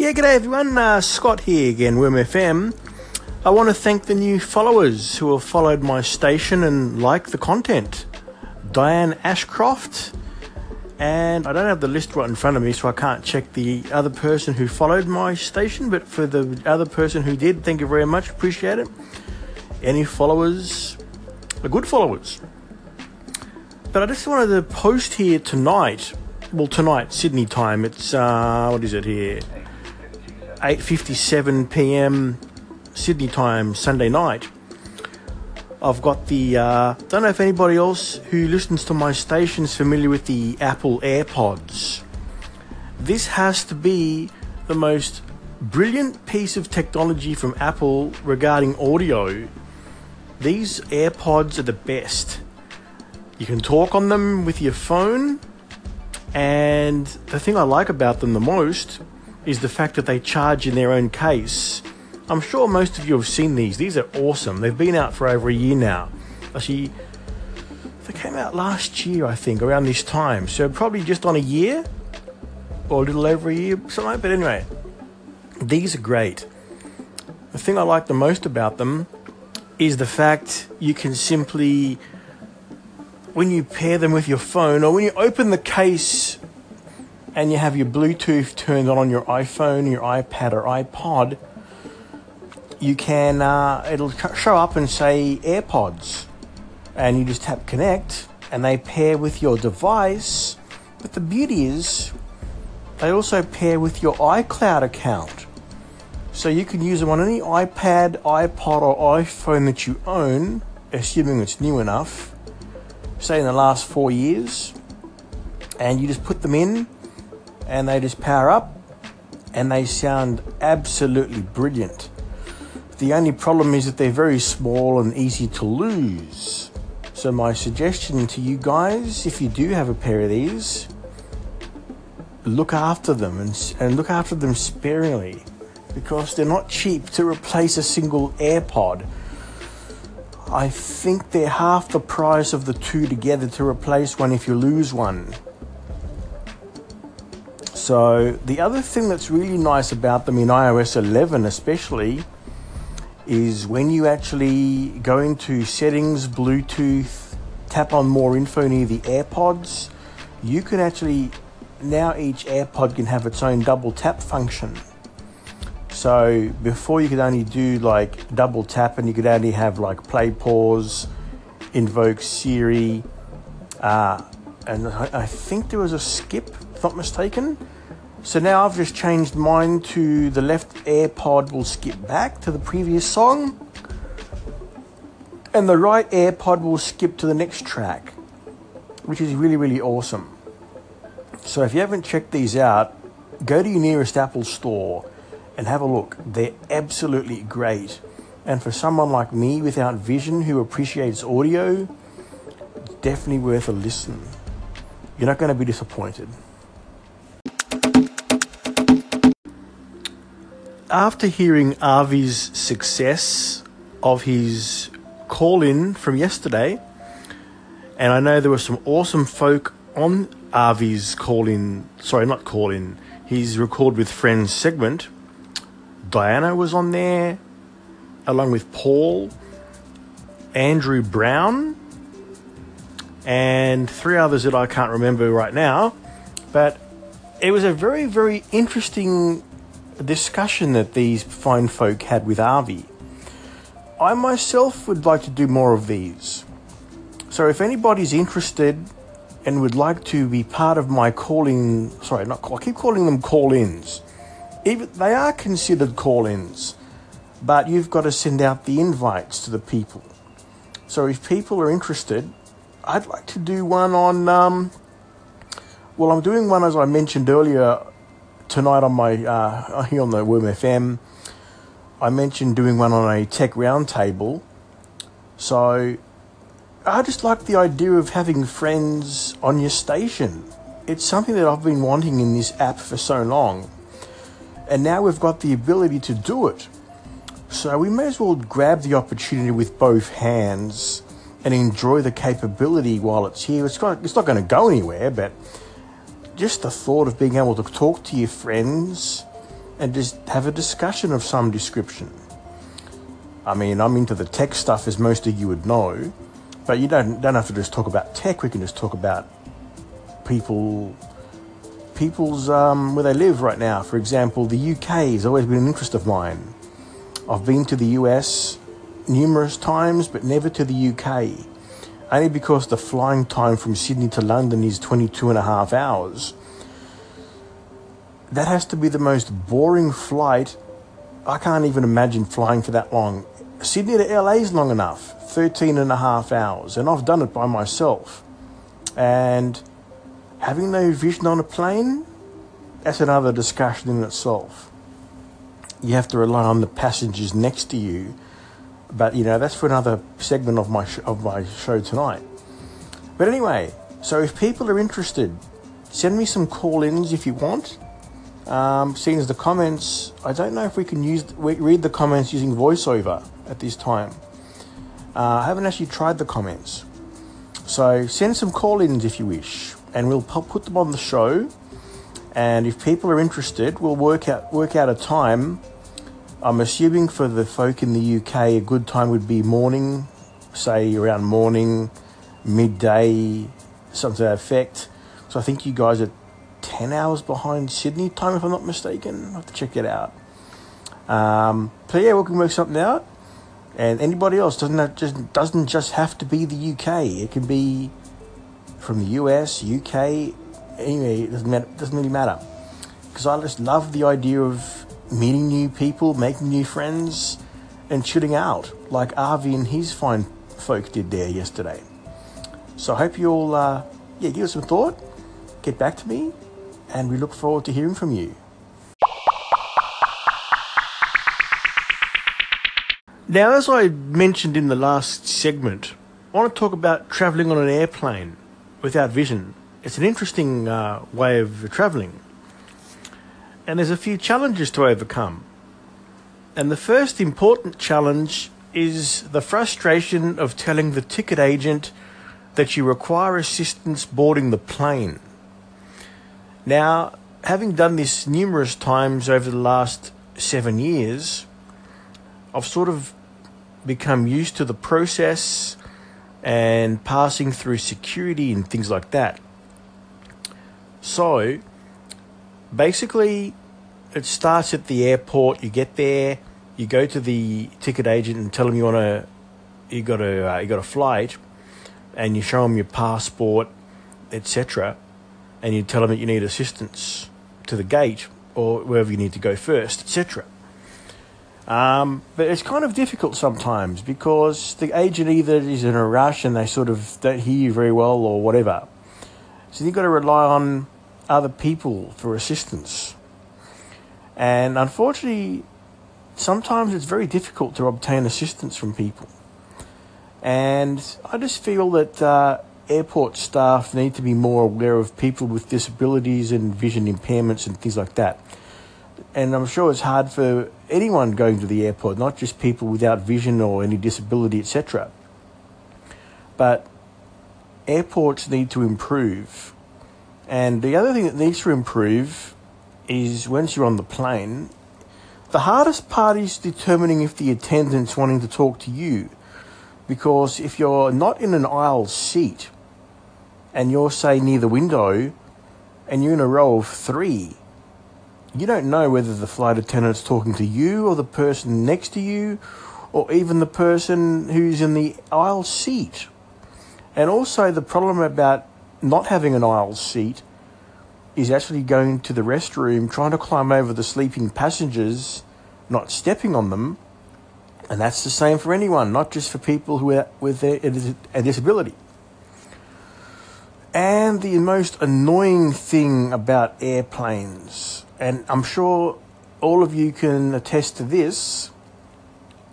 Yeah, g'day everyone. Uh, Scott here again, Worm FM. I want to thank the new followers who have followed my station and like the content. Diane Ashcroft, and I don't have the list right in front of me, so I can't check the other person who followed my station. But for the other person who did, thank you very much. Appreciate it. Any followers are good followers. But I just wanted to post here tonight. Well, tonight Sydney time. It's uh, what is it here? 8:57 p.m. Sydney time, Sunday night. I've got the. Uh, don't know if anybody else who listens to my station is familiar with the Apple AirPods. This has to be the most brilliant piece of technology from Apple regarding audio. These AirPods are the best. You can talk on them with your phone, and the thing I like about them the most is the fact that they charge in their own case. I'm sure most of you have seen these. These are awesome. They've been out for over a year now. Actually, they came out last year, I think, around this time. So probably just on a year or a little over a year, something like. But anyway, these are great. The thing I like the most about them is the fact you can simply when you pair them with your phone or when you open the case and you have your Bluetooth turned on on your iPhone, your iPad, or iPod, you can uh, it'll show up and say AirPods, and you just tap connect, and they pair with your device. But the beauty is, they also pair with your iCloud account, so you can use them on any iPad, iPod, or iPhone that you own, assuming it's new enough say in the last four years, and you just put them in and they just power up and they sound absolutely brilliant. The only problem is that they're very small and easy to lose. So, my suggestion to you guys if you do have a pair of these, look after them and, and look after them sparingly because they're not cheap to replace a single AirPod I think they're half the price of the two together to replace one if you lose one. So, the other thing that's really nice about them in iOS 11, especially, is when you actually go into settings, Bluetooth, tap on more info near the AirPods, you can actually now each AirPod can have its own double tap function. So before you could only do like double tap and you could only have like play pause, invoke Siri, uh, and I, think there was a skip, if not mistaken. So now I've just changed mine to the left AirPod will skip back to the previous song, and the right AirPod will skip to the next track, which is really, really awesome. So if you haven't checked these out, go to your nearest Apple store and have a look. They're absolutely great. And for someone like me without vision who appreciates audio, definitely worth a listen. You're not going to be disappointed. After hearing Avi's success of his call in from yesterday, and I know there were some awesome folk on Avi's call in, sorry, not call in, his record with friends segment Diana was on there, along with Paul, Andrew Brown, and three others that I can't remember right now. But it was a very, very interesting discussion that these fine folk had with Avi. I myself would like to do more of these. So if anybody's interested and would like to be part of my calling, sorry, not call, I keep calling them call ins even they are considered call-ins, but you've got to send out the invites to the people. So if people are interested, I'd like to do one on. Um, well, I'm doing one as I mentioned earlier tonight on my uh, here on the Worm FM. I mentioned doing one on a tech roundtable. So I just like the idea of having friends on your station. It's something that I've been wanting in this app for so long. And now we've got the ability to do it. So we may as well grab the opportunity with both hands and enjoy the capability while it's here. It's, it's not going to go anywhere, but just the thought of being able to talk to your friends and just have a discussion of some description. I mean, I'm into the tech stuff, as most of you would know, but you don't don't have to just talk about tech. We can just talk about people, people's um, where they live right now. For example, the UK has always been an interest of mine. I've been to the US numerous times, but never to the UK, only because the flying time from Sydney to London is 22 and a half hours. That has to be the most boring flight. I can't even imagine flying for that long. Sydney to LA is long enough, 13 and a half hours, and I've done it by myself. And having no vision on a plane, that's another discussion in itself. You have to rely on the passengers next to you, but you know that's for another segment of my sh- of my show tonight. But anyway, so if people are interested, send me some call-ins if you want. Um, seeing as the comments, I don't know if we can use read the comments using voiceover at this time. Uh, I haven't actually tried the comments. So send some call ins if you wish, and we'll put them on the show. And if people are interested, we'll work out work out a time. I'm assuming for the folk in the UK, a good time would be morning, say around morning, midday, something to that effect. So I think you guys are 10 hours behind Sydney time, if I'm not mistaken. I'll have to check it out. Um, so yeah, we can work something out and anybody else doesn't have, just doesn't just have to be the UK. It can be from the US, UK. Anyway, it doesn't matter, doesn't really matter because I just love the idea of meeting new people, making new friends, and shooting out like Avi and his fine folk did there yesterday. So I hope you all, uh, yeah, give us some thought, get back to me, and we look forward to hearing from you. Now, as I mentioned in the last segment, I want to talk about travelling on an airplane without vision. It's an interesting uh, way of travelling. And there's a few challenges to overcome. And the first important challenge is the frustration of telling the ticket agent that you require assistance boarding the plane. Now, having done this numerous times over the last seven years, I've sort of become used to the process and passing through security and things like that. So, basically, it starts at the airport. You get there, you go to the ticket agent and tell them you want to, you got a, uh, you got a flight, and you show them your passport, etc., and you tell them that you need assistance to the gate or wherever you need to go first, etc. Um, but it's kind of difficult sometimes because the agent either is in a rush and they sort of don't hear you very well or whatever. So you've got to rely on other people for assistance. And unfortunately, sometimes it's very difficult to obtain assistance from people. And I just feel that uh, airport staff need to be more aware of people with disabilities and vision impairments and things like that and I'm sure it's hard for anyone going to the airport, not just people without vision or any disability, etc. But airports need to improve. And the other thing that needs to improve is once you're on the plane, the hardest part is determining if the attendant's wanting to talk to you. Because if you're not in an aisle seat and you're, say, near the window and you're in a row of three, you don't know whether the flight attendant's talking to you or the person next to you or even the person who's in the aisle seat. And also, the problem about not having an aisle seat is actually going to the restroom, trying to climb over the sleeping passengers, not stepping on them. And that's the same for anyone, not just for people who are with a disability. And the most annoying thing about airplanes and I'm sure all of you can attest to this.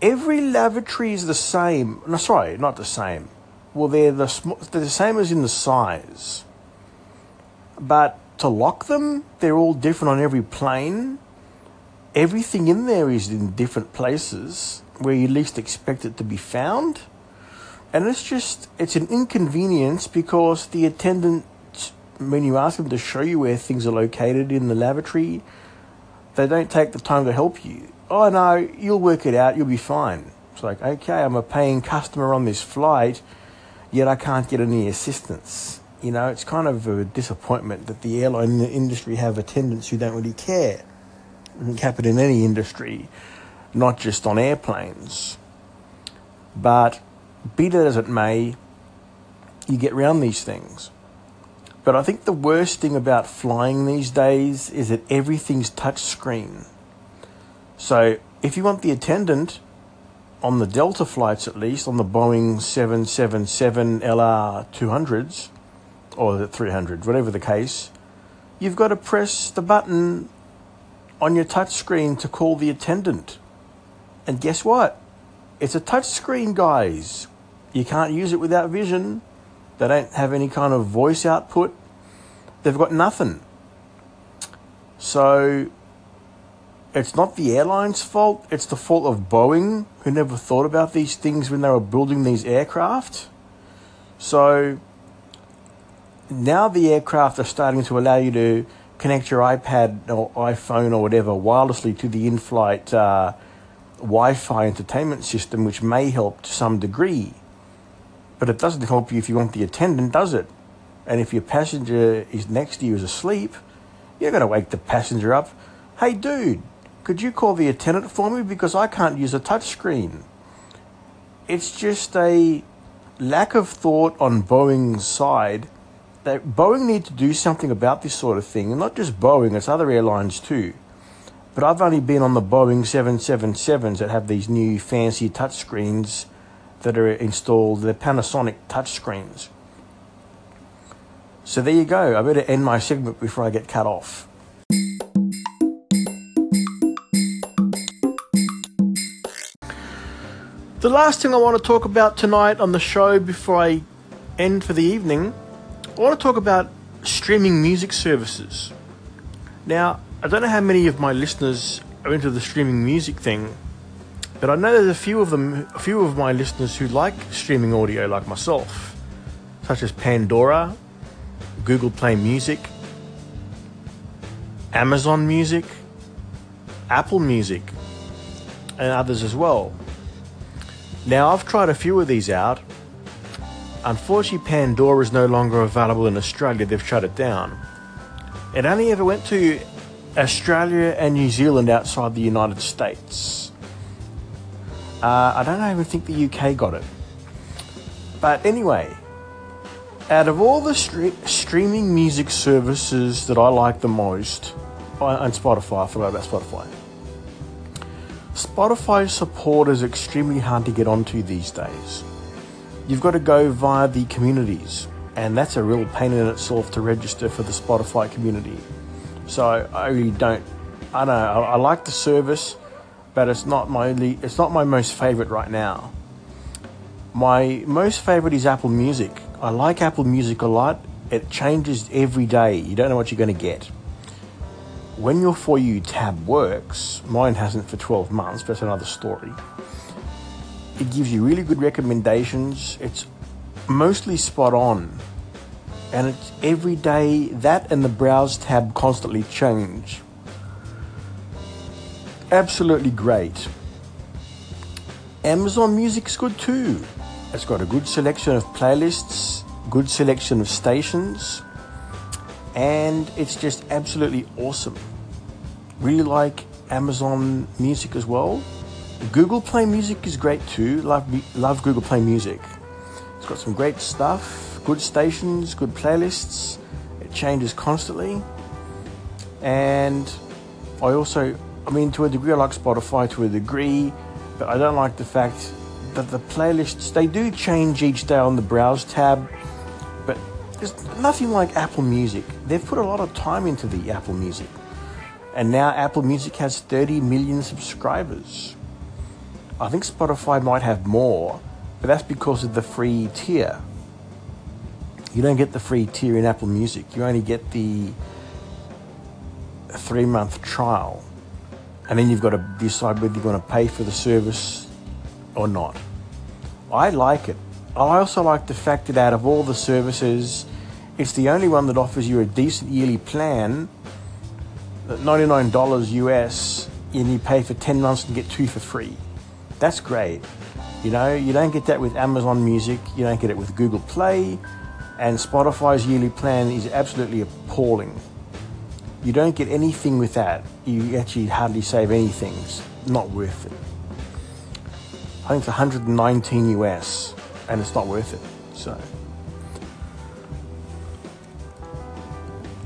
Every lavatory is the same. No, sorry, not the same. Well, they're the sm- they're the same as in the size, but to lock them, they're all different on every plane. Everything in there is in different places where you least expect it to be found, and it's just it's an inconvenience because the attendant when you ask them to show you where things are located in the lavatory, they don't take the time to help you. Oh no, you'll work it out, you'll be fine. It's like, okay, I'm a paying customer on this flight, yet I can't get any assistance. You know, it's kind of a disappointment that the airline industry have attendants who don't really care. It in any industry, not just on airplanes. But be that as it may, you get around these things. But I think the worst thing about flying these days is that everything's touchscreen. So if you want the attendant on the Delta flights, at least on the Boeing 777 LR 200s or the 300, whatever the case, you've got to press the button on your touchscreen to call the attendant. And guess what? It's a touchscreen, guys. You can't use it without vision. They don't have any kind of voice output. They've got nothing. So it's not the airline's fault, it's the fault of Boeing, who never thought about these things when they were building these aircraft. So now the aircraft are starting to allow you to connect your iPad or iPhone or whatever wirelessly to the in flight uh, Wi Fi entertainment system, which may help to some degree. But it doesn't help you if you want the attendant, does it? And if your passenger is next to you is asleep, you're going to wake the passenger up. Hey, dude, could you call the attendant for me because I can't use a touchscreen? It's just a lack of thought on Boeing's side that Boeing need to do something about this sort of thing, and not just Boeing, it's other airlines too. But I've only been on the Boeing 777s that have these new fancy touchscreens that are installed, they're Panasonic touchscreens. So there you go. I better end my segment before I get cut off. The last thing I want to talk about tonight on the show before I end for the evening, I want to talk about streaming music services. Now, I don't know how many of my listeners are into the streaming music thing, but I know there's a few of them, a few of my listeners who like streaming audio like myself, such as Pandora, Google Play Music, Amazon Music, Apple Music, and others as well. Now, I've tried a few of these out. Unfortunately, Pandora is no longer available in Australia, they've shut it down. It only ever went to Australia and New Zealand outside the United States. Uh, I don't even think the UK got it. But anyway, out of all the stre- streaming music services that I like the most, and Spotify, I forgot about Spotify. Spotify support is extremely hard to get onto these days. You've got to go via the communities, and that's a real pain in itself to register for the Spotify community. So I really don't. I don't know. I, I like the service, but it's not my only. It's not my most favorite right now. My most favorite is Apple Music. I like Apple Music a lot. It changes every day. You don't know what you're going to get. When your For You tab works, mine hasn't for 12 months, but that's another story. It gives you really good recommendations. It's mostly spot on. And it's every day that and the Browse tab constantly change. Absolutely great. Amazon Music's good too. It's got a good selection of playlists, good selection of stations, and it's just absolutely awesome. Really like Amazon Music as well. Google Play Music is great too. Love love Google Play Music. It's got some great stuff, good stations, good playlists. It changes constantly, and I also, I mean, to a degree, I like Spotify to a degree, but I don't like the fact that the playlists they do change each day on the browse tab, but there's nothing like Apple Music. They've put a lot of time into the Apple Music. And now Apple Music has 30 million subscribers. I think Spotify might have more, but that's because of the free tier. You don't get the free tier in Apple Music. You only get the three month trial. And then you've got to decide whether you're going to pay for the service or not. I like it. I also like the fact that out of all the services, it's the only one that offers you a decent yearly plan $99 US and you pay for 10 months and get two for free. That's great. You know, you don't get that with Amazon Music, you don't get it with Google Play, and Spotify's yearly plan is absolutely appalling. You don't get anything with that. You actually hardly save anything. It's not worth it. I think it's 119 US, and it's not worth it. So,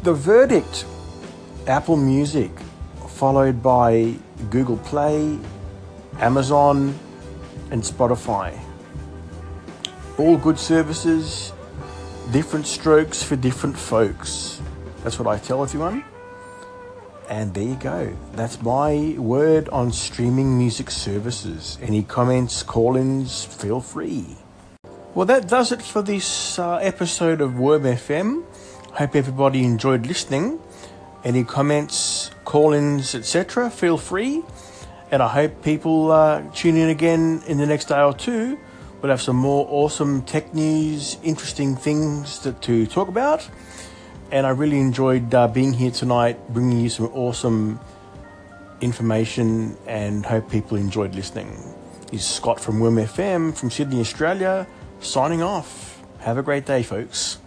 the verdict Apple Music, followed by Google Play, Amazon, and Spotify. All good services, different strokes for different folks. That's what I tell everyone. And there you go. That's my word on streaming music services. Any comments, call ins, feel free. Well, that does it for this uh, episode of Worm FM. Hope everybody enjoyed listening. Any comments, call ins, etc., feel free. And I hope people uh, tune in again in the next day or two. We'll have some more awesome tech news, interesting things to, to talk about and I really enjoyed uh, being here tonight, bringing you some awesome information, and hope people enjoyed listening. This is Scott from Worm FM from Sydney, Australia, signing off. Have a great day, folks.